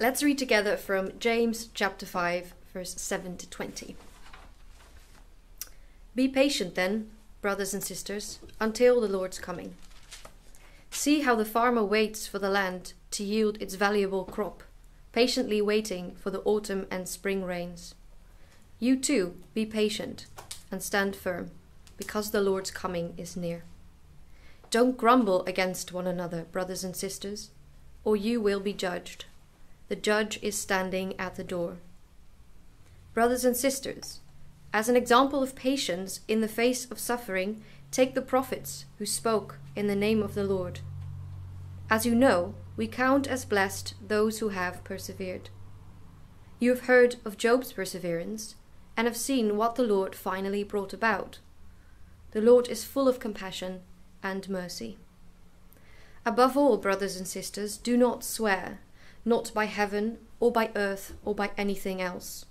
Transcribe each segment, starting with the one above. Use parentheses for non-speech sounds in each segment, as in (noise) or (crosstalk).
Let's read together from James chapter 5, verse 7 to 20. Be patient then, brothers and sisters, until the Lord's coming. See how the farmer waits for the land to yield its valuable crop, patiently waiting for the autumn and spring rains. You too, be patient and stand firm, because the Lord's coming is near. Don't grumble against one another, brothers and sisters, or you will be judged. The judge is standing at the door. Brothers and sisters, as an example of patience in the face of suffering, take the prophets who spoke in the name of the Lord. As you know, we count as blessed those who have persevered. You have heard of Job's perseverance and have seen what the Lord finally brought about. The Lord is full of compassion and mercy. Above all, brothers and sisters, do not swear, not by heaven or by earth or by anything else.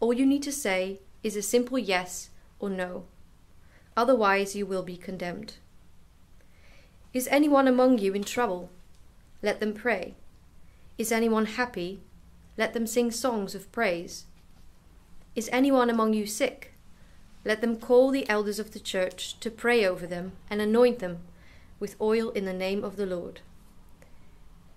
All you need to say is a simple yes or no. Otherwise, you will be condemned. Is anyone among you in trouble? Let them pray. Is anyone happy? Let them sing songs of praise. Is anyone among you sick? Let them call the elders of the church to pray over them and anoint them with oil in the name of the Lord.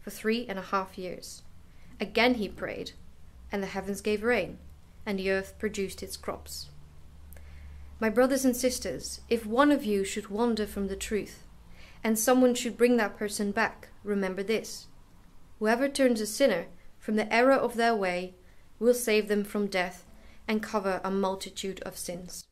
for three and a half years. Again he prayed, and the heavens gave rain, and the earth produced its crops. My brothers and sisters, if one of you should wander from the truth, and someone should bring that person back, remember this. Whoever turns a sinner from the error of their way will save them from death and cover a multitude of sins.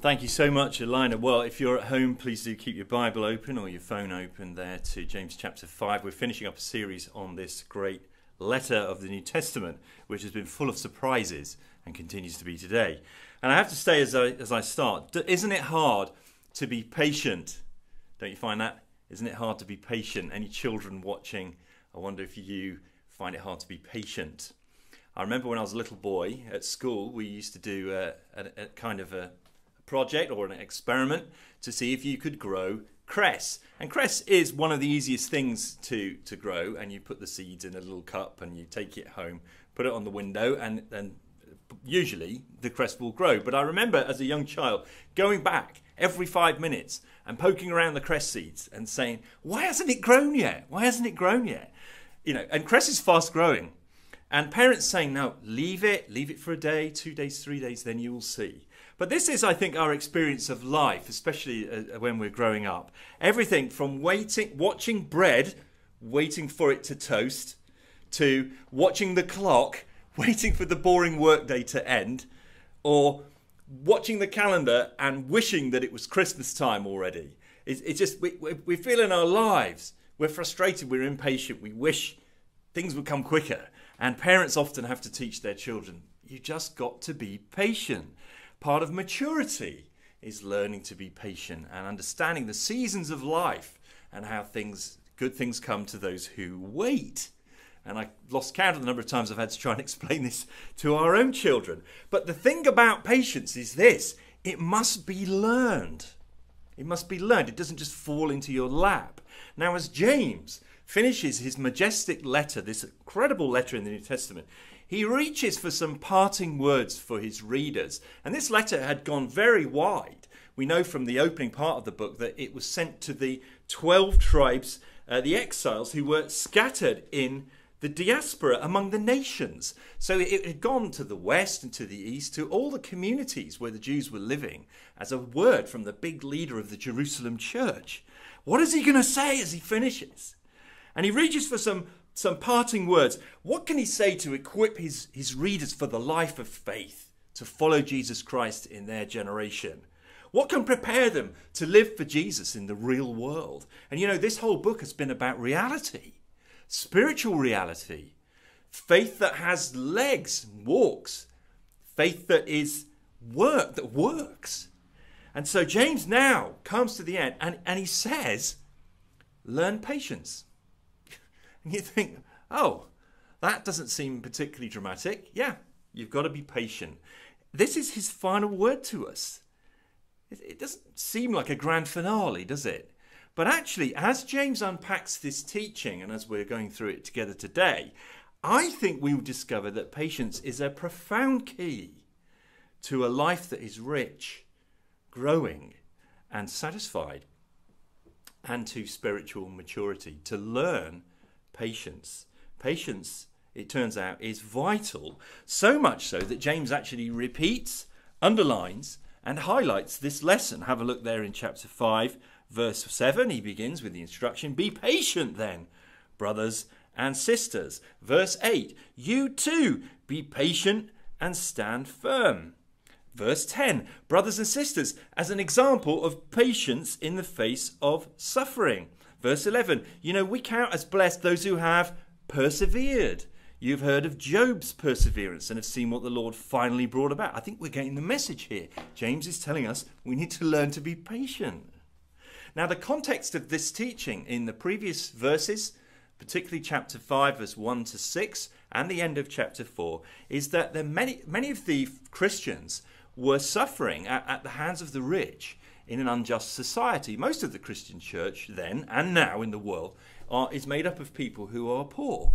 Thank you so much, Elena. Well, if you're at home, please do keep your Bible open or your phone open there to James chapter 5. We're finishing up a series on this great letter of the New Testament, which has been full of surprises and continues to be today. And I have to say, as I, as I start, isn't it hard to be patient? Don't you find that? Isn't it hard to be patient? Any children watching, I wonder if you find it hard to be patient. I remember when I was a little boy at school, we used to do a, a, a kind of a project or an experiment to see if you could grow cress. And cress is one of the easiest things to, to grow. And you put the seeds in a little cup and you take it home, put it on the window, and then usually the cress will grow. But I remember as a young child going back every five minutes and poking around the cress seeds and saying, Why hasn't it grown yet? Why hasn't it grown yet? You know, and cress is fast growing. And parents saying, No, leave it, leave it for a day, two days, three days, then you will see. But this is, I think, our experience of life, especially uh, when we're growing up. Everything from waiting, watching bread, waiting for it to toast, to watching the clock, (laughs) waiting for the boring workday to end, or watching the calendar and wishing that it was Christmas time already. It's, it's just, we, we feel in our lives, we're frustrated, we're impatient, we wish things would come quicker. And parents often have to teach their children, you just got to be patient. Part of maturity is learning to be patient and understanding the seasons of life and how things good things come to those who wait. And I lost count of the number of times I've had to try and (laughs) explain this to our own children. But the thing about patience is this it must be learned. It must be learned. It doesn't just fall into your lap. Now, as James finishes his majestic letter, this incredible letter in the New Testament, he reaches for some parting words for his readers. And this letter had gone very wide. We know from the opening part of the book that it was sent to the 12 tribes, uh, the exiles who were scattered in the diaspora among the nations. So it had gone to the west and to the east, to all the communities where the Jews were living, as a word from the big leader of the Jerusalem church. What is he going to say as he finishes? And he reaches for some some parting words. What can he say to equip his, his readers for the life of faith, to follow Jesus Christ in their generation? What can prepare them to live for Jesus in the real world? And you know, this whole book has been about reality, spiritual reality. faith that has legs, and walks, faith that is work, that works. And so James now comes to the end and, and he says, learn patience. And you think, oh, that doesn't seem particularly dramatic. Yeah, you've got to be patient. This is his final word to us. It doesn't seem like a grand finale, does it? But actually, as James unpacks this teaching and as we're going through it together today, I think we will discover that patience is a profound key to a life that is rich, growing, and satisfied, and to spiritual maturity. To learn patience. Patience, it turns out, is vital, so much so that James actually repeats, underlines, and highlights this lesson. Have a look there in chapter 5, verse 7. He begins with the instruction Be patient then, brothers and sisters. Verse 8 You too be patient and stand firm. Verse 10 Brothers and sisters, as an example of patience in the face of suffering. Verse 11 You know, we count as blessed those who have persevered. You've heard of Job's perseverance and have seen what the Lord finally brought about. I think we're getting the message here. James is telling us we need to learn to be patient. Now, the context of this teaching in the previous verses particularly chapter 5, verse 1 to 6, and the end of chapter 4, is that there many, many of the Christians were suffering at, at the hands of the rich in an unjust society. Most of the Christian church then and now in the world are, is made up of people who are poor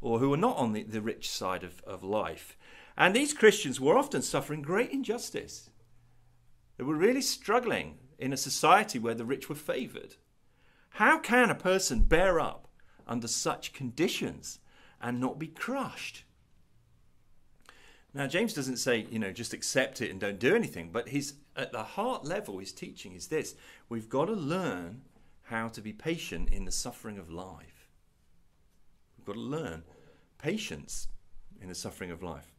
or who are not on the, the rich side of, of life. And these Christians were often suffering great injustice. They were really struggling in a society where the rich were favoured. How can a person bear up under such conditions and not be crushed. Now, James doesn't say, you know, just accept it and don't do anything, but his, at the heart level, his teaching is this we've got to learn how to be patient in the suffering of life. We've got to learn patience in the suffering of life.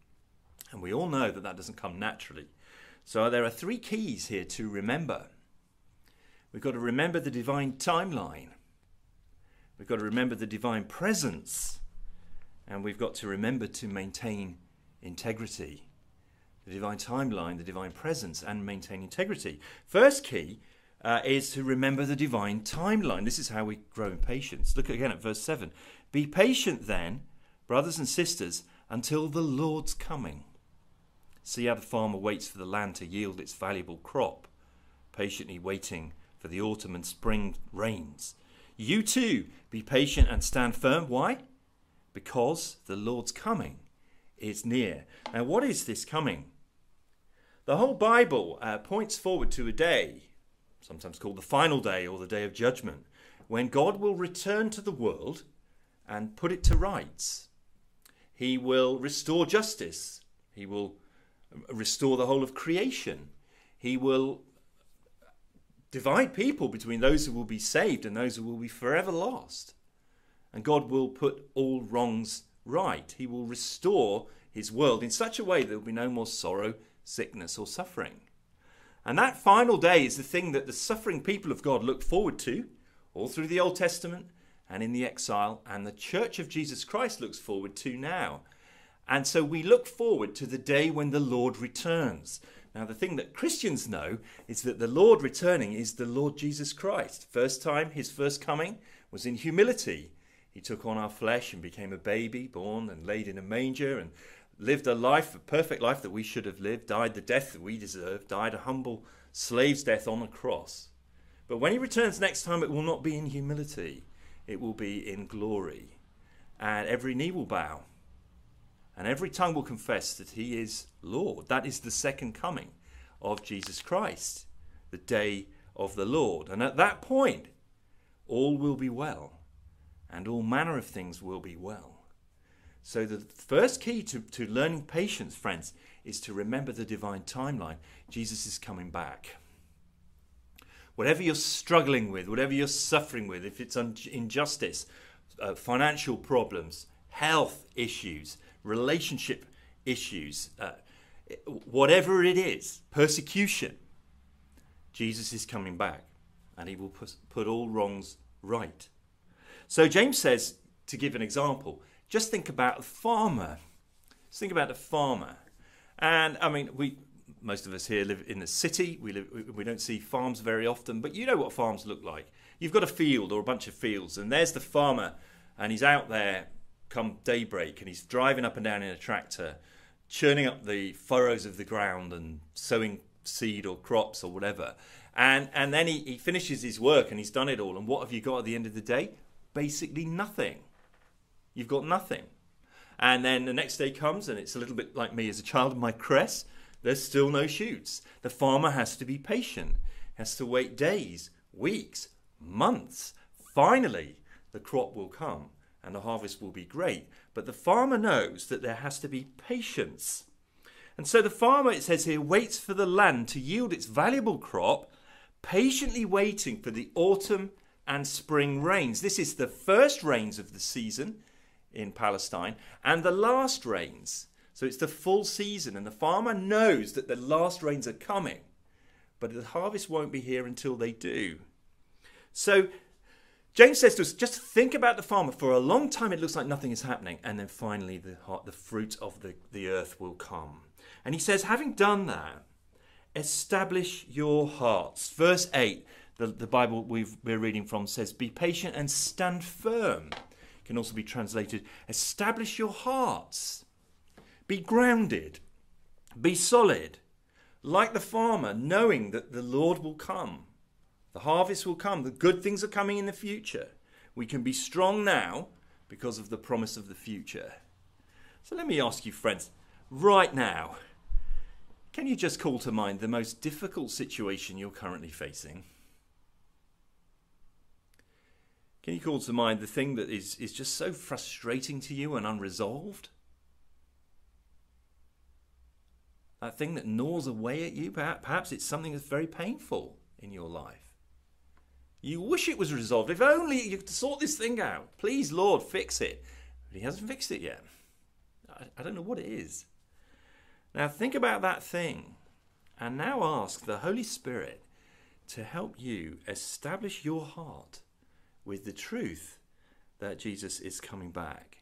And we all know that that doesn't come naturally. So there are three keys here to remember. We've got to remember the divine timeline. We've got to remember the divine presence, and we've got to remember to maintain integrity. The divine timeline, the divine presence, and maintain integrity. First key uh, is to remember the divine timeline. This is how we grow in patience. Look again at verse 7. Be patient then, brothers and sisters, until the Lord's coming. See how the farmer waits for the land to yield its valuable crop, patiently waiting for the autumn and spring rains. You too be patient and stand firm. Why? Because the Lord's coming is near. Now, what is this coming? The whole Bible uh, points forward to a day, sometimes called the final day or the day of judgment, when God will return to the world and put it to rights. He will restore justice. He will restore the whole of creation. He will divide people between those who will be saved and those who will be forever lost. And God will put all wrongs right. He will restore his world in such a way that there will be no more sorrow, sickness, or suffering. And that final day is the thing that the suffering people of God look forward to all through the Old Testament and in the exile, and the Church of Jesus Christ looks forward to now. And so we look forward to the day when the Lord returns. Now, the thing that Christians know is that the Lord returning is the Lord Jesus Christ. First time, his first coming was in humility. He took on our flesh and became a baby, born and laid in a manger, and lived a life, a perfect life that we should have lived, died the death that we deserve, died a humble slave's death on a cross. But when he returns next time, it will not be in humility, it will be in glory. And every knee will bow and every tongue will confess that he is Lord. That is the second coming of Jesus Christ, the day of the Lord. And at that point, all will be well, and all manner of things will be well. So, the first key to, to learning patience, friends, is to remember the divine timeline. Jesus is coming back. Whatever you're struggling with, whatever you're suffering with, if it's un- injustice, uh, financial problems, health issues, relationship issues, uh, whatever it is, persecution, Jesus is coming back and he will put, put all wrongs right. So James says, to give an example, just think about the farmer. Just think about the farmer. And I mean, we most of us here live in the city. We live, we don't see farms very often, but you know what farms look like. You've got a field or a bunch of fields, and there's the farmer, and he's out there come daybreak, and he's driving up and down in a tractor, churning up the furrows of the ground and sowing seed or crops or whatever. And and then he, he finishes his work and he's done it all. And what have you got at the end of the day? Basically nothing. You've got nothing. And then the next day comes, and it's a little bit like me as a child in my cress. There's still no shoots. The farmer has to be patient, has to wait days, weeks, months. Finally, the crop will come and the harvest will be great. But the farmer knows that there has to be patience. And so the farmer, it says here, waits for the land to yield its valuable crop, patiently waiting for the autumn and spring rains. This is the first rains of the season in Palestine and the last rains. So it's the full season, and the farmer knows that the last rains are coming, but the harvest won't be here until they do. So James says to us, just think about the farmer. For a long time, it looks like nothing is happening, and then finally, the, the fruit of the, the earth will come. And he says, having done that, establish your hearts. Verse 8, the, the Bible we are reading from says, Be patient and stand firm can also be translated establish your hearts, be grounded, be solid, like the farmer, knowing that the Lord will come. The harvest will come, the good things are coming in the future. We can be strong now because of the promise of the future. So let me ask you, friends, right now, can you just call to mind the most difficult situation you're currently facing? Can you call to mind the thing that is, is just so frustrating to you and unresolved? That thing that gnaws away at you? Perhaps it's something that's very painful in your life. You wish it was resolved. If only you could sort this thing out. Please, Lord, fix it. But He hasn't fixed it yet. I, I don't know what it is. Now, think about that thing and now ask the Holy Spirit to help you establish your heart with the truth that Jesus is coming back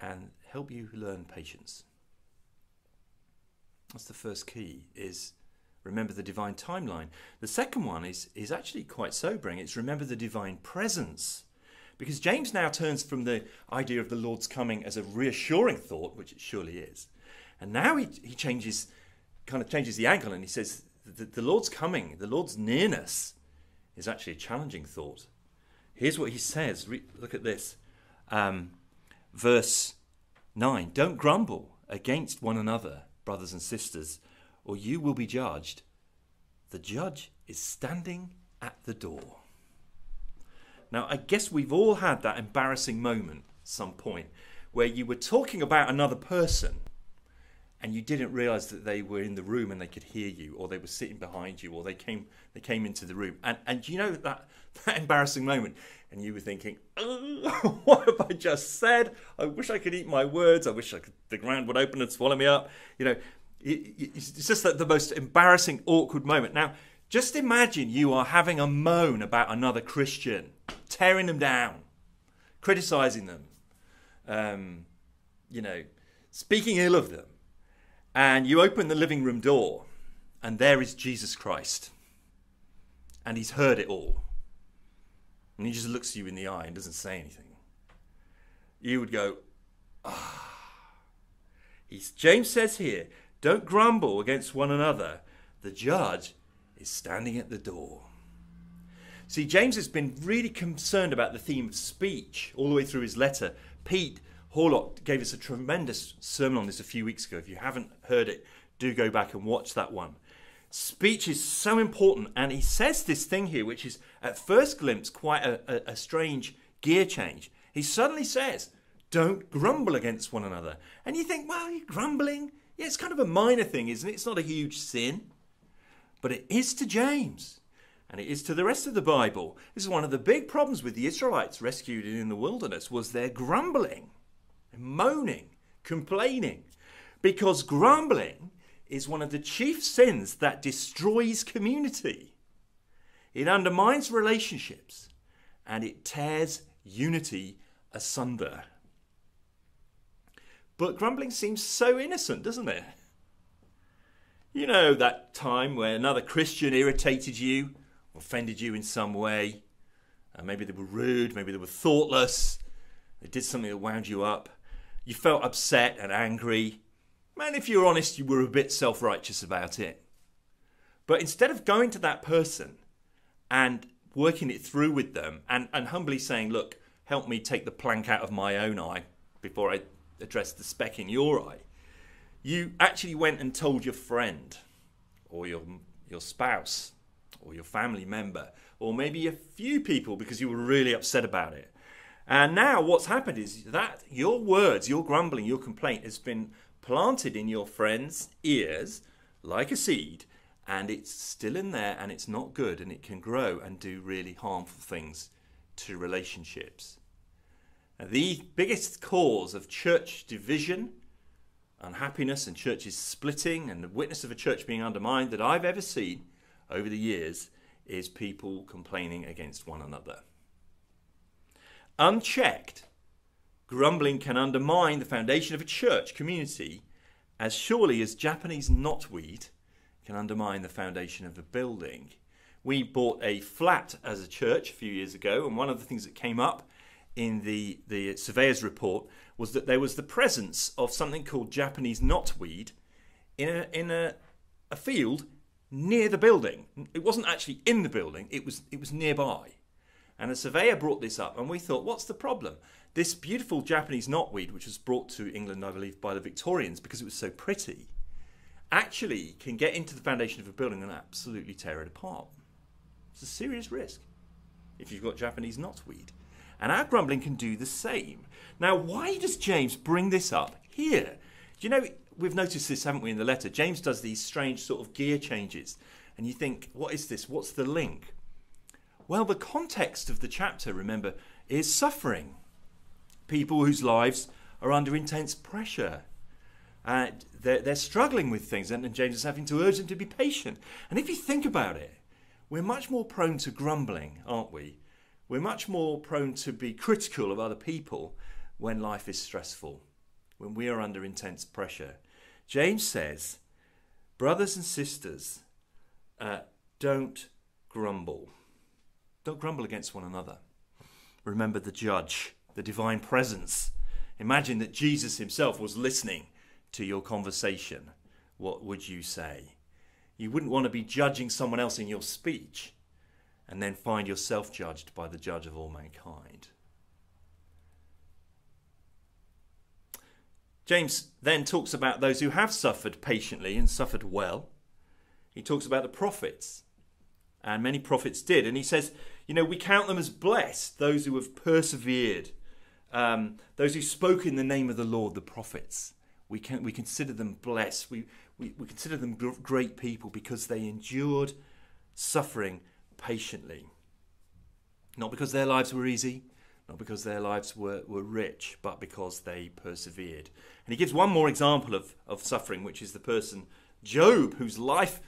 and help you learn patience. That's the first key is remember the divine timeline. The second one is is actually quite sobering. It's remember the divine presence. Because James now turns from the idea of the Lord's coming as a reassuring thought, which it surely is, and now he, he changes, kind of changes the angle and he says the, the Lord's coming, the Lord's nearness is actually a challenging thought. Here's what he says. Re- look at this. Um, verse 9 Don't grumble against one another, brothers and sisters, or you will be judged. The judge is standing at the door. Now, I guess we've all had that embarrassing moment at some point where you were talking about another person and you didn't realize that they were in the room and they could hear you or they were sitting behind you or they came they came into the room. And and you know that (laughs) that embarrassing moment? And you were thinking oh, (laughs) what have i just said? I wish i could eat my words. I wish I could, the ground would open and swallow me up. You know it, it's just that the most embarrassing awkward moment. Now just imagine you are having a moan about another christian tearing them down criticizing them um, you know speaking ill of them and you open the living room door, and there is Jesus Christ. And he's heard it all. And he just looks you in the eye and doesn't say anything. You would go, ah. He's, James says here, don't grumble against one another. The judge is standing at the door. See, James has been really concerned about the theme of speech all the way through his letter. Pete Horlock gave us a tremendous sermon on this a few weeks ago. If you haven't heard it, do go back and watch that one. Speech is so important, and he says this thing here, which is at first glimpse quite a, a, a strange gear change. He suddenly says, Don't grumble against one another. And you think, Well, you're grumbling? Yeah, it's kind of a minor thing, isn't it? It's not a huge sin. But it is to James and it is to the rest of the Bible. This is one of the big problems with the Israelites rescued in the wilderness was their grumbling moaning, complaining, because grumbling is one of the chief sins that destroys community. It undermines relationships and it tears unity asunder. But grumbling seems so innocent, doesn't it? You know that time where another Christian irritated you, offended you in some way. Uh, maybe they were rude, maybe they were thoughtless, they did something that wound you up. You felt upset and angry. Man, if you're honest, you were a bit self righteous about it. But instead of going to that person and working it through with them and, and humbly saying, Look, help me take the plank out of my own eye before I address the speck in your eye, you actually went and told your friend or your, your spouse or your family member or maybe a few people because you were really upset about it. And now what's happened is that your words, your grumbling, your complaint has been planted in your friend's ears like a seed and it's still in there and it's not good and it can grow and do really harmful things to relationships. Now, the biggest cause of church division, unhappiness, and churches splitting, and the witness of a church being undermined that I've ever seen over the years is people complaining against one another. Unchecked, grumbling can undermine the foundation of a church community as surely as Japanese knotweed can undermine the foundation of a building. We bought a flat as a church a few years ago, and one of the things that came up in the, the surveyor's report was that there was the presence of something called Japanese knotweed in a, in a, a field near the building. It wasn't actually in the building, it was, it was nearby. And a surveyor brought this up, and we thought, what's the problem? This beautiful Japanese knotweed, which was brought to England, I believe, by the Victorians because it was so pretty, actually can get into the foundation of a building and absolutely tear it apart. It's a serious risk if you've got Japanese knotweed. And our grumbling can do the same. Now, why does James bring this up here? Do you know, we've noticed this, haven't we, in the letter? James does these strange sort of gear changes. And you think, what is this? What's the link? Well, the context of the chapter, remember, is suffering. People whose lives are under intense pressure. Uh, they're, they're struggling with things, and, and James is having to urge them to be patient. And if you think about it, we're much more prone to grumbling, aren't we? We're much more prone to be critical of other people when life is stressful, when we are under intense pressure. James says, Brothers and sisters, uh, don't grumble. Don't grumble against one another. Remember the judge, the divine presence. Imagine that Jesus himself was listening to your conversation, what would you say? You wouldn't want to be judging someone else in your speech and then find yourself judged by the judge of all mankind. James then talks about those who have suffered patiently and suffered well. He talks about the prophets, and many prophets did. And he says, you know, we count them as blessed, those who have persevered, um, those who spoke in the name of the Lord, the prophets we, can, we consider them blessed. We, we, we consider them great people because they endured suffering patiently. Not because their lives were easy, not because their lives were, were rich, but because they persevered. And he gives one more example of, of suffering, which is the person Job, whose life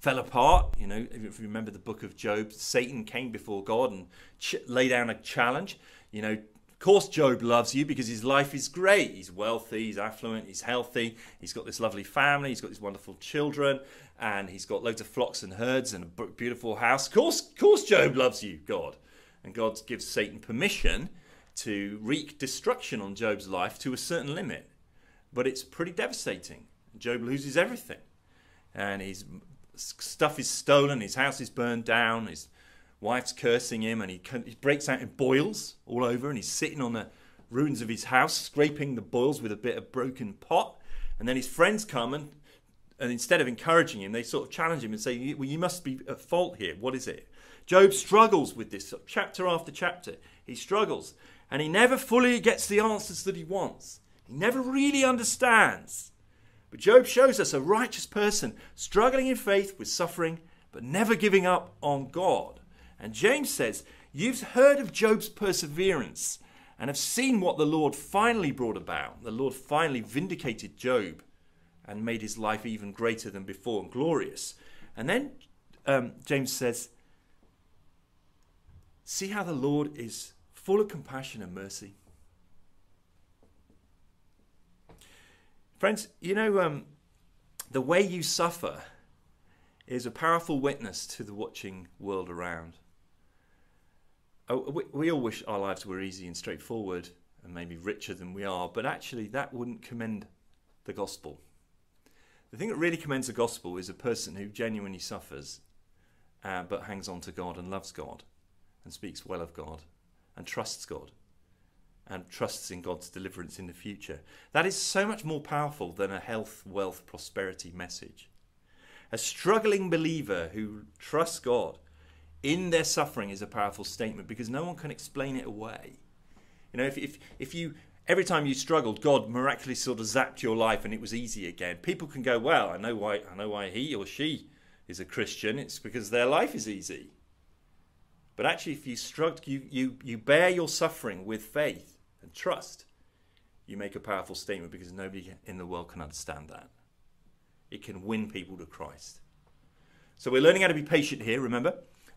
fell apart. You know, if you remember the book of Job, Satan came before God and ch- lay down a challenge. You know, of course, Job loves you because his life is great. He's wealthy, he's affluent, he's healthy, he's got this lovely family, he's got these wonderful children, and he's got loads of flocks and herds and a beautiful house. Of course, of course, Job loves you, God. And God gives Satan permission to wreak destruction on Job's life to a certain limit. But it's pretty devastating. Job loses everything. And his stuff is stolen, his house is burned down, his wife's cursing him, and he, he breaks out in boils all over, and he's sitting on the ruins of his house, scraping the boils with a bit of broken pot. And then his friends come and, and instead of encouraging him, they sort of challenge him and say, Well, you must be at fault here. What is it? Job struggles with this chapter after chapter. He struggles, and he never fully gets the answers that he wants. He never really understands. But Job shows us a righteous person struggling in faith with suffering, but never giving up on God. And James says, You've heard of Job's perseverance and have seen what the Lord finally brought about. The Lord finally vindicated Job and made his life even greater than before and glorious. And then um, James says, See how the Lord is full of compassion and mercy. Friends, you know, um, the way you suffer is a powerful witness to the watching world around. Oh, we, we all wish our lives were easy and straightforward and maybe richer than we are, but actually, that wouldn't commend the gospel. The thing that really commends the gospel is a person who genuinely suffers uh, but hangs on to God and loves God and speaks well of God and trusts God and trusts in God's deliverance in the future. That is so much more powerful than a health, wealth, prosperity message. A struggling believer who trusts God in their suffering is a powerful statement because no one can explain it away. You know, if, if, if you every time you struggled, God miraculously sort of zapped your life and it was easy again. People can go, well, I know why I know why he or she is a Christian. It's because their life is easy. But actually, if you struggle, you, you, you bear your suffering with faith and trust, you make a powerful statement because nobody in the world can understand that. It can win people to Christ. So we're learning how to be patient here, remember?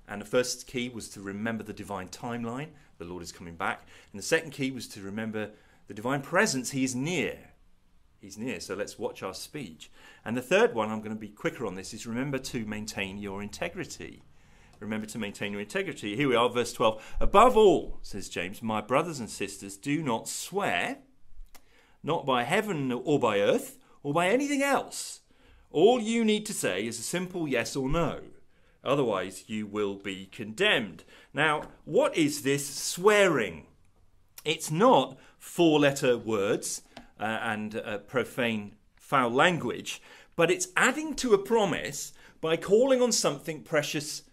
And the first key was to remember the divine timeline. The Lord is coming back. And the second key was to remember the divine presence. He is near. He's near. So let's watch our speech. And the third one, I'm going to be quicker on this, is remember to maintain your integrity. Remember to maintain your integrity. Here we are, verse 12. Above all, says James, my brothers and sisters, do not swear, not by heaven or by earth or by anything else. All you need to say is a simple yes or no. Otherwise, you will be condemned. Now, what is this swearing? It's not four letter words uh, and uh, profane foul language, but it's adding to a promise by calling on something precious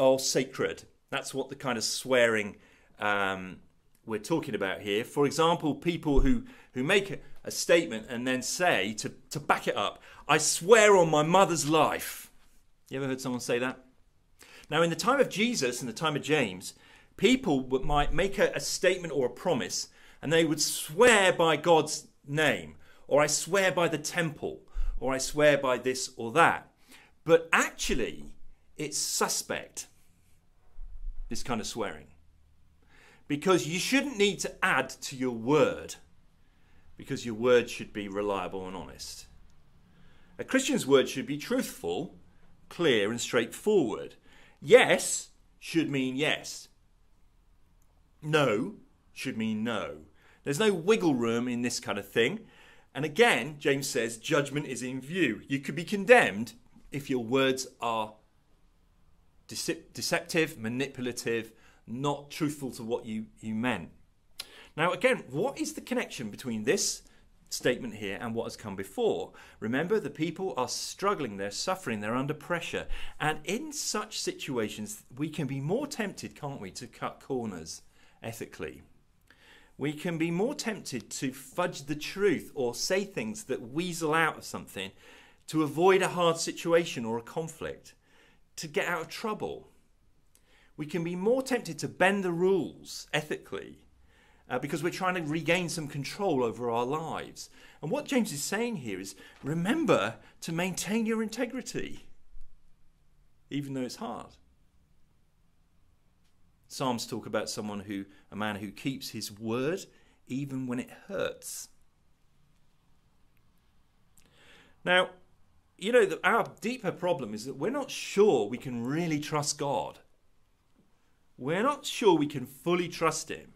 or sacred. That's what the kind of swearing um, we're talking about here. For example, people who, who make a, statement and then say, to, to back it up, I swear on my mother's life. You ever heard someone say that? Now, in the time of Jesus and the time of James, people might make a, a statement or a promise and they would swear by God's name, or I swear by the temple, or I swear by this or that. But actually, it's suspect, this kind of swearing. Because you shouldn't need to add to your word, because your word should be reliable and honest. A Christian's word should be truthful, clear, and straightforward. Yes should mean yes. No should mean no. There's no wiggle room in this kind of thing. And again, James says judgment is in view. You could be condemned if your words are deceptive, manipulative, not truthful to what you, you meant. Now, again, what is the connection between this statement here and what has come before. Remember, the people are struggling, they're suffering, they're under pressure. And in such situations, we can be more tempted, can't we, to cut corners ethically. We can be more tempted to fudge the truth or say things that weasel out of something to avoid a hard situation or a conflict, to get out of trouble. We can be more tempted to bend the rules ethically uh, because we're trying to regain some control over our lives. And what James is saying here is remember to maintain your integrity, even though it's hard. Psalms talk about someone who, a man who keeps his word even when it hurts. Now, you know, the, our deeper problem is that we're not sure we can really trust God. We're not sure we can fully trust Him.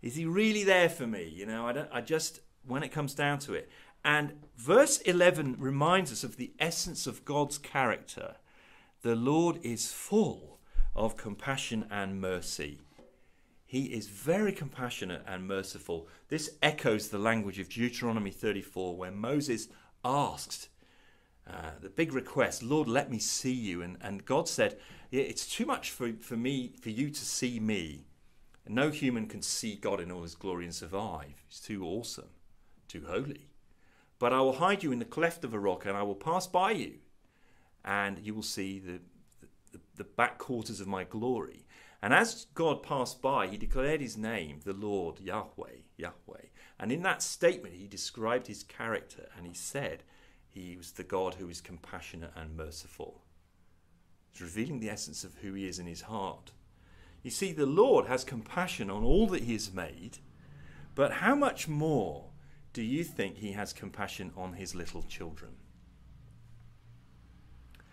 Is he really there for me? You know, I, don't, I just, when it comes down to it. And verse 11 reminds us of the essence of God's character. The Lord is full of compassion and mercy. He is very compassionate and merciful. This echoes the language of Deuteronomy 34, where Moses asked uh, the big request, Lord, let me see you. And, and God said, It's too much for, for me, for you to see me. No human can see God in all his glory and survive. He's too awesome, too holy. But I will hide you in the cleft of a rock, and I will pass by you, and you will see the, the, the back quarters of my glory. And as God passed by, he declared his name, the Lord, Yahweh, Yahweh. And in that statement, he described his character, and he said he was the God who is compassionate and merciful. He's revealing the essence of who he is in his heart. You see, the Lord has compassion on all that He has made, but how much more do you think he has compassion on his little children?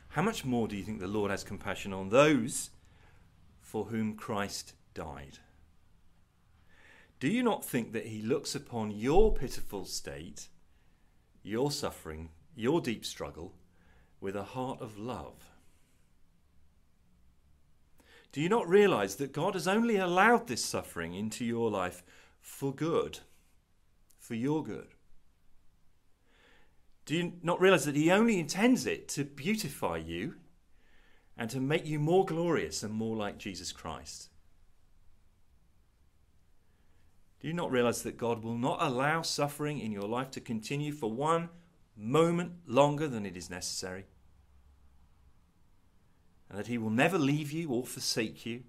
How much more do you think the Lord has compassion on those for whom Christ died? Do you not think that he looks upon your pitiful state, your suffering, your deep struggle, with a heart of love? Do you not realize that God has only allowed this suffering into your life for good, for your good? Do you not realize that He only intends it to beautify you and to make you more glorious and more like Jesus Christ? Do you not realize that God will not allow suffering in your life to continue for one moment longer than it is necessary? And that He will never leave you or forsake you?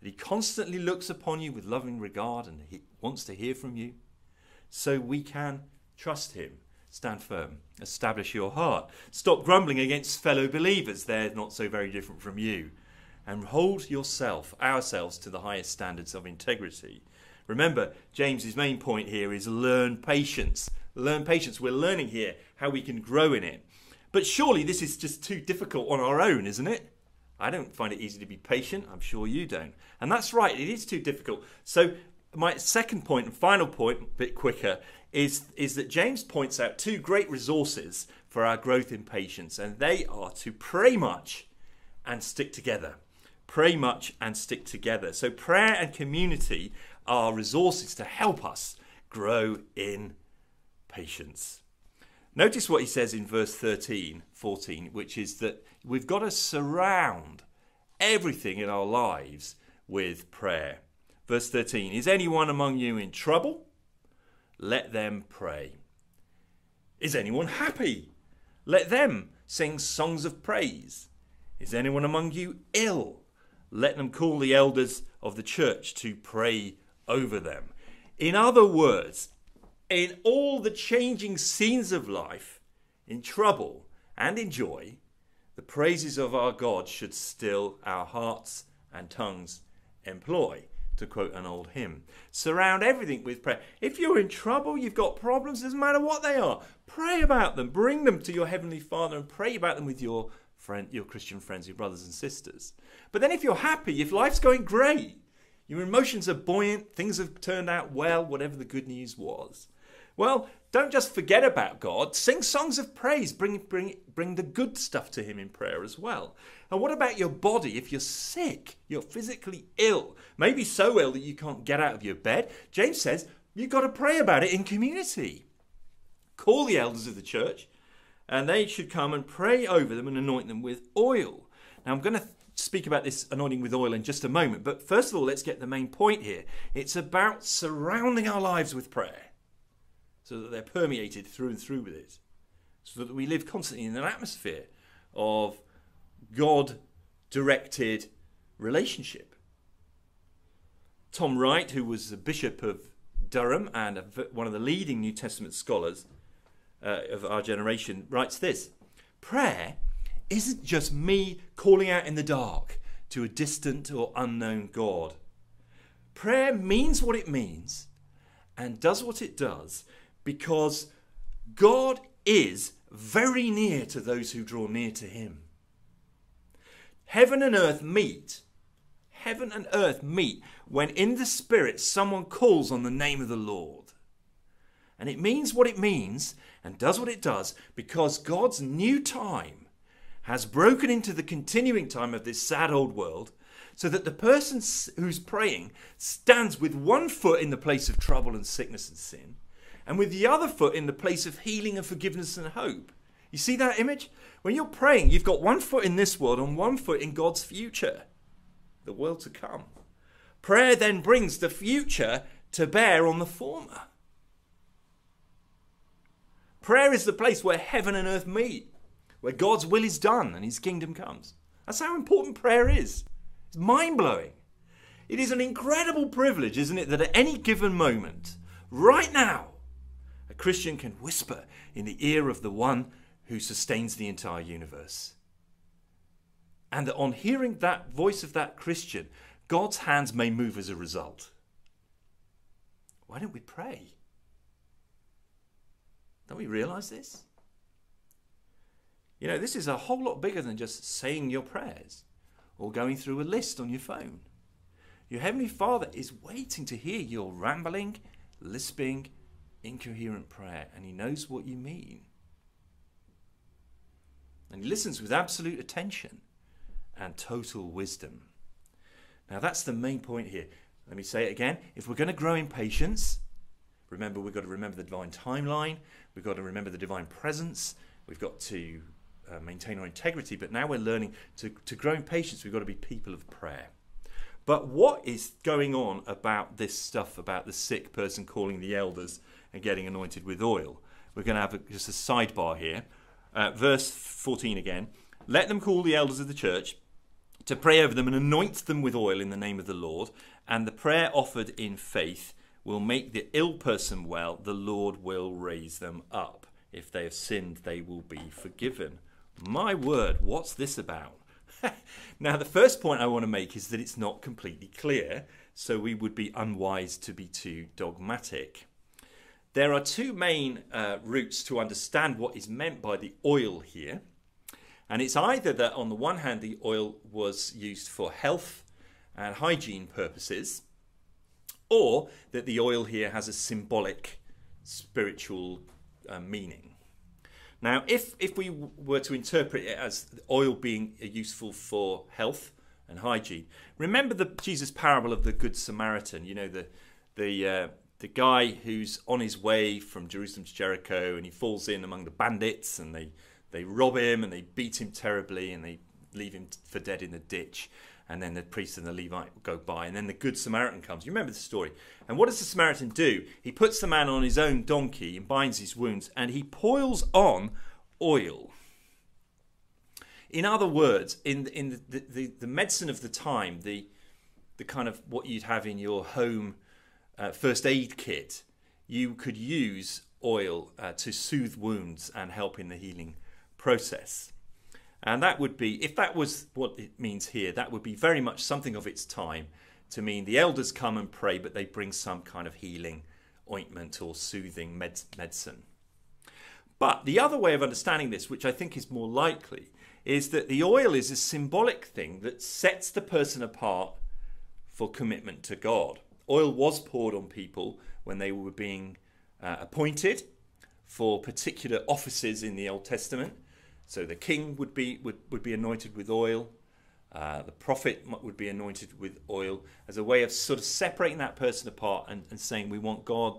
That He constantly looks upon you with loving regard and He wants to hear from you? So we can trust Him. Stand firm. Establish your heart. Stop grumbling against fellow believers. They're not so very different from you. And hold yourself, ourselves, to the highest standards of integrity. Remember, James's main point here is learn patience. Learn patience. We're learning here how we can grow in it. But surely this is just too difficult on our own, isn't it? I don't find it easy to be patient. I'm sure you don't. And that's right, it is too difficult. So, my second point and final point, a bit quicker, is, is that James points out two great resources for our growth in patience, and they are to pray much and stick together. Pray much and stick together. So, prayer and community are resources to help us grow in patience. Notice what he says in verse 13, 14, which is that we've got to surround everything in our lives with prayer. Verse 13 Is anyone among you in trouble? Let them pray. Is anyone happy? Let them sing songs of praise. Is anyone among you ill? Let them call the elders of the church to pray over them. In other words, in all the changing scenes of life, in trouble and in joy, the praises of our God should still our hearts and tongues employ, to quote an old hymn. Surround everything with prayer. If you're in trouble, you've got problems, doesn't matter what they are, pray about them. Bring them to your Heavenly Father and pray about them with your friend, your Christian friends, your brothers and sisters. But then if you're happy, if life's going great, your emotions are buoyant, things have turned out well, whatever the good news was. Well, don't just forget about God. Sing songs of praise. Bring, bring, bring the good stuff to Him in prayer as well. And what about your body? If you're sick, you're physically ill, maybe so ill that you can't get out of your bed, James says you've got to pray about it in community. Call the elders of the church, and they should come and pray over them and anoint them with oil. Now, I'm going to speak about this anointing with oil in just a moment. But first of all, let's get the main point here. It's about surrounding our lives with prayer so that they're permeated through and through with it, so that we live constantly in an atmosphere of God directed relationship. Tom Wright, who was the Bishop of Durham and one of the leading New Testament scholars uh, of our generation, writes this Prayer isn't just me calling out in the dark to a distant or unknown God. Prayer means what it means and does what it does because God is very near to those who draw near to Him. Heaven and earth meet. Heaven and earth meet when in the Spirit someone calls on the name of the Lord. And it means what it means and does what it does because God's new time has broken into the continuing time of this sad old world so that the person who's praying stands with one foot in the place of trouble and sickness and sin and with the other foot in the place of healing and forgiveness and hope. You see that image? When you're praying, you've got one foot in this world and one foot in God's future, the world to come. Prayer then brings the future to bear on the former. Prayer is the place where heaven and earth meet where God's will is done and his kingdom comes. That's how important prayer is. It's mind blowing. It is an incredible privilege, isn't it, that at any given moment, right now, a Christian can whisper in the ear of the one who sustains the entire universe. And that on hearing that voice of that Christian, God's hands may move as a result. Why don't we pray? Don't we realize this? You know, this is a whole lot bigger than just saying your prayers or going through a list on your phone. Your Heavenly Father is waiting to hear your rambling, lisping, incoherent prayer, and He knows what you mean. And He listens with absolute attention and total wisdom. Now, that's the main point here. Let me say it again. If we're going to grow in patience, remember we've got to remember the divine timeline, we've got to remember the divine presence, we've got to uh, maintain our integrity, but now we're learning to, to grow in patience, we've got to be people of prayer. But what is going on about this stuff about the sick person calling the elders and getting anointed with oil? We're going to have a, just a sidebar here. Uh, verse 14 again. Let them call the elders of the church to pray over them and anoint them with oil in the name of the Lord. And the prayer offered in faith will make the ill person well. The Lord will raise them up. If they have sinned, they will be forgiven. My word, what's this about? (laughs) now, the first point I want to make is that it's not completely clear, so we would be unwise to be too dogmatic. There are two main uh, routes to understand what is meant by the oil here. And it's either that, on the one hand, the oil was used for health and hygiene purposes, or that the oil here has a symbolic spiritual uh, meaning. Now, if, if we were to interpret it as oil being useful for health and hygiene, remember the Jesus parable of the Good Samaritan. You know the the uh, the guy who's on his way from Jerusalem to Jericho, and he falls in among the bandits, and they they rob him and they beat him terribly, and they leave him for dead in the ditch. And then the priest and the Levite go by, and then the Good Samaritan comes. You remember the story. And what does the Samaritan do? He puts the man on his own donkey and binds his wounds, and he poils on oil. In other words, in in the, the, the medicine of the time, the the kind of what you'd have in your home uh, first aid kit, you could use oil uh, to soothe wounds and help in the healing process. And that would be, if that was what it means here, that would be very much something of its time to mean the elders come and pray, but they bring some kind of healing ointment or soothing med- medicine. But the other way of understanding this, which I think is more likely, is that the oil is a symbolic thing that sets the person apart for commitment to God. Oil was poured on people when they were being uh, appointed for particular offices in the Old Testament. So the king would be would, would be anointed with oil. Uh, the prophet would be anointed with oil as a way of sort of separating that person apart and, and saying we want God's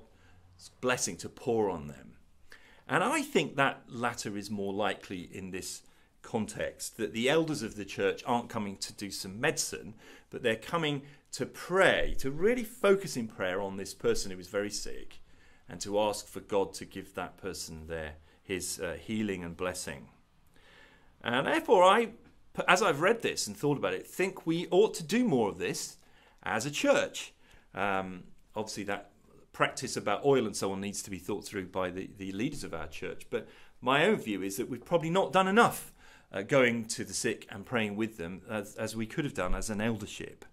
blessing to pour on them. And I think that latter is more likely in this context that the elders of the church aren't coming to do some medicine, but they're coming to pray, to really focus in prayer on this person who is very sick, and to ask for God to give that person their his uh, healing and blessing. And therefore, I, as I've read this and thought about it, think we ought to do more of this as a church. Um, obviously, that practice about oil and so on needs to be thought through by the, the leaders of our church. But my own view is that we've probably not done enough uh, going to the sick and praying with them as, as we could have done as an eldership.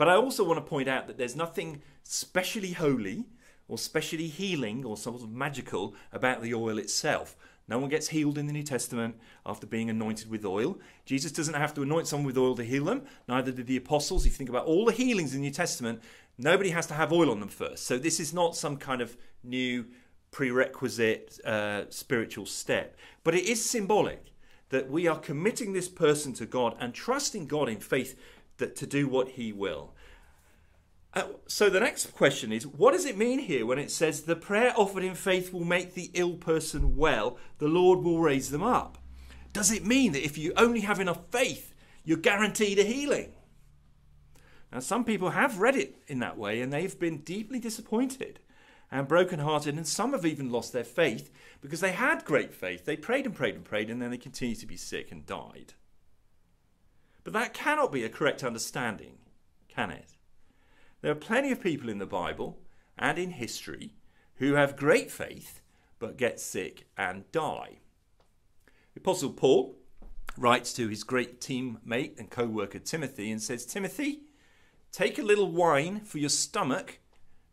But I also want to point out that there's nothing specially holy or specially healing or sort of magical about the oil itself. No one gets healed in the New Testament after being anointed with oil. Jesus doesn't have to anoint someone with oil to heal them, neither did the apostles. If you think about all the healings in the New Testament, nobody has to have oil on them first. So this is not some kind of new prerequisite uh, spiritual step, but it is symbolic that we are committing this person to God and trusting God in faith that to do what He will. Uh, so the next question is what does it mean here when it says the prayer offered in faith will make the ill person well the lord will raise them up does it mean that if you only have enough faith you're guaranteed a healing? Now some people have read it in that way and they've been deeply disappointed and brokenhearted and some have even lost their faith because they had great faith. They prayed and prayed and prayed and then they continued to be sick and died but that cannot be a correct understanding can it there are plenty of people in the Bible and in history who have great faith but get sick and die. The Apostle Paul writes to his great teammate and co worker Timothy and says, Timothy, take a little wine for your stomach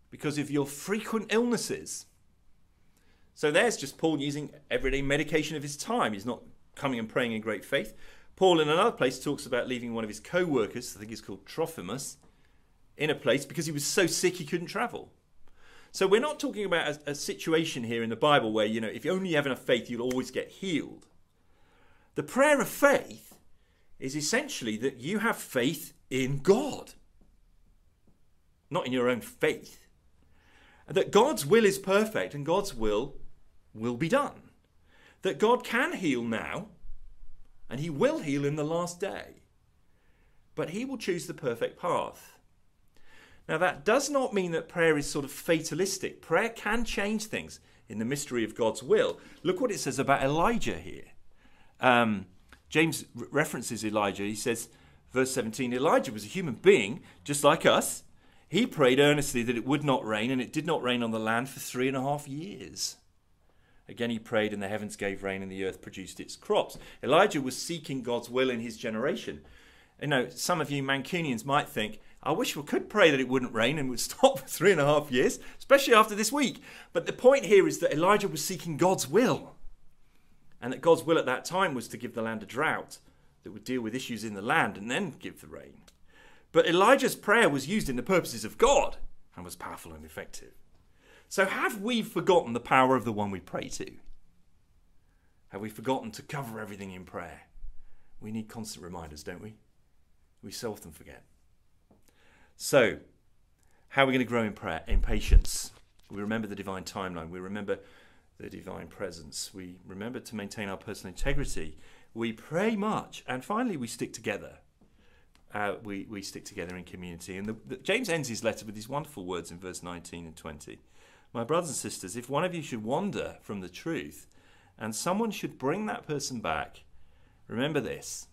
because of your frequent illnesses. So there's just Paul using everyday medication of his time. He's not coming and praying in great faith. Paul, in another place, talks about leaving one of his co workers, I think he's called Trophimus, in a place because he was so sick he couldn't travel. So we're not talking about a, a, situation here in the Bible where, you know, if you only have enough faith, you'll always get healed. The prayer of faith is essentially that you have faith in God, not in your own faith. And that God's will is perfect and God's will will be done. That God can heal now and he will heal in the last day. But he will choose the perfect path. Now, that does not mean that prayer is sort of fatalistic. Prayer can change things in the mystery of God's will. Look what it says about Elijah here. Um, James references Elijah. He says, verse 17 Elijah was a human being, just like us. He prayed earnestly that it would not rain, and it did not rain on the land for three and a half years. Again, he prayed, and the heavens gave rain, and the earth produced its crops. Elijah was seeking God's will in his generation. You know, some of you Mancunians might think, I wish we could pray that it wouldn't rain and would (laughs) stop for three and a half years, especially after this week. But the point here is that Elijah was seeking God's will. And that God's will at that time was to give the land a drought that would deal with issues in the land and then give the rain. But Elijah's prayer was used in the purposes of God and was powerful and effective. So, have we forgotten the power of the one we pray to? Have we forgotten to cover everything in prayer? We need constant reminders, don't we? We so often forget. So, how are we going to grow in prayer? In patience. We remember the divine timeline. We remember the divine presence. We remember to maintain our personal integrity. We pray much. And finally, we stick together. Uh, we, we stick together in community. And the, the, James ends his letter with these wonderful words in verse 19 and 20. My brothers and sisters, if one of you should wander from the truth and someone should bring that person back, remember this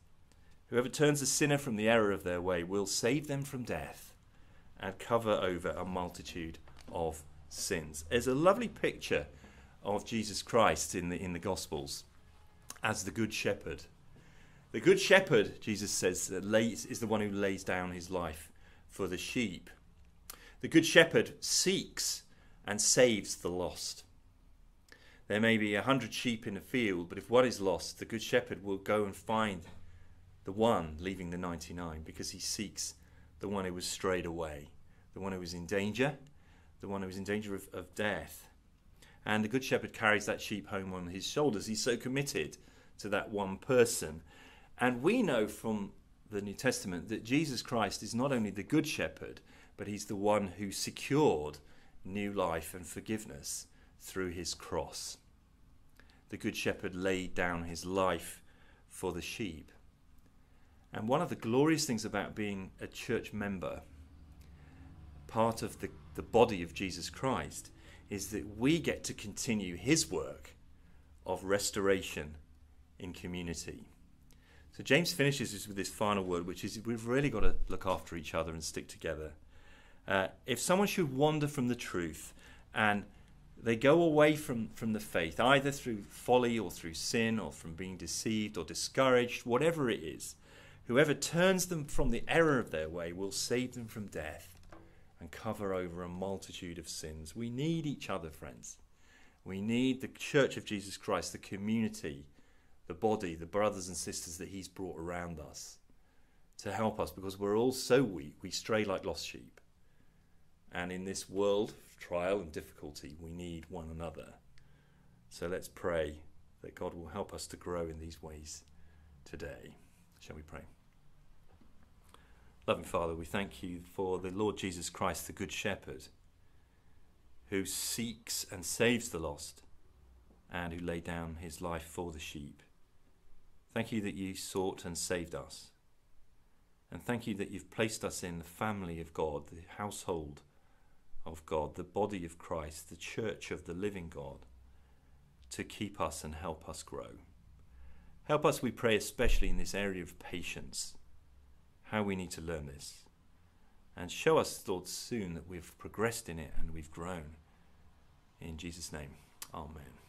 whoever turns a sinner from the error of their way will save them from death and cover over a multitude of sins. There's a lovely picture of Jesus Christ in the, in the Gospels as the Good Shepherd. The Good Shepherd, Jesus says, uh, is the one who lays down his life for the sheep. The Good Shepherd seeks and saves the lost. There may be a hundred sheep in a field, but if one is lost, the good shepherd will go and find the one, leaving the 99, because he seeks the one who was strayed away, the one who was in danger, the one who was in danger of, of death. And the good shepherd carries that sheep home on his shoulders. He's so committed to that one person. And we know from the New Testament that Jesus Christ is not only the good shepherd, but he's the one who secured new life and forgiveness through his cross. The Good Shepherd laid down his life for the sheep. And one of the glorious things about being a church member, part of the, the body of Jesus Christ, is that we get to continue his work of restoration in community. So James finishes with this final word, which is we've really got to look after each other and stick together. Uh, if someone should wander from the truth and they go away from, from the faith, either through folly or through sin or from being deceived or discouraged, whatever it is, whoever turns them from the error of their way will save them from death and cover over a multitude of sins. We need each other, friends. We need the church of Jesus Christ, the community, the body, the brothers and sisters that He's brought around us to help us because we're all so weak. We stray like lost sheep. And in this world of trial and difficulty, we need one another. So let's pray that God will help us to grow in these ways today. Shall we pray? Loving Father, we thank you for the Lord Jesus Christ, the Good Shepherd, who seeks and saves the lost and who laid down his life for the sheep. Thank you that you sought and saved us. And thank you that you've placed us in the family of God, the household of God, the body of Christ, the church of the living God, to keep us and help us grow. Help us, we pray, especially in this area of patience, how we need to learn this. And show us, Lord, soon that we've progressed in it and we've grown. In Jesus' name, Amen.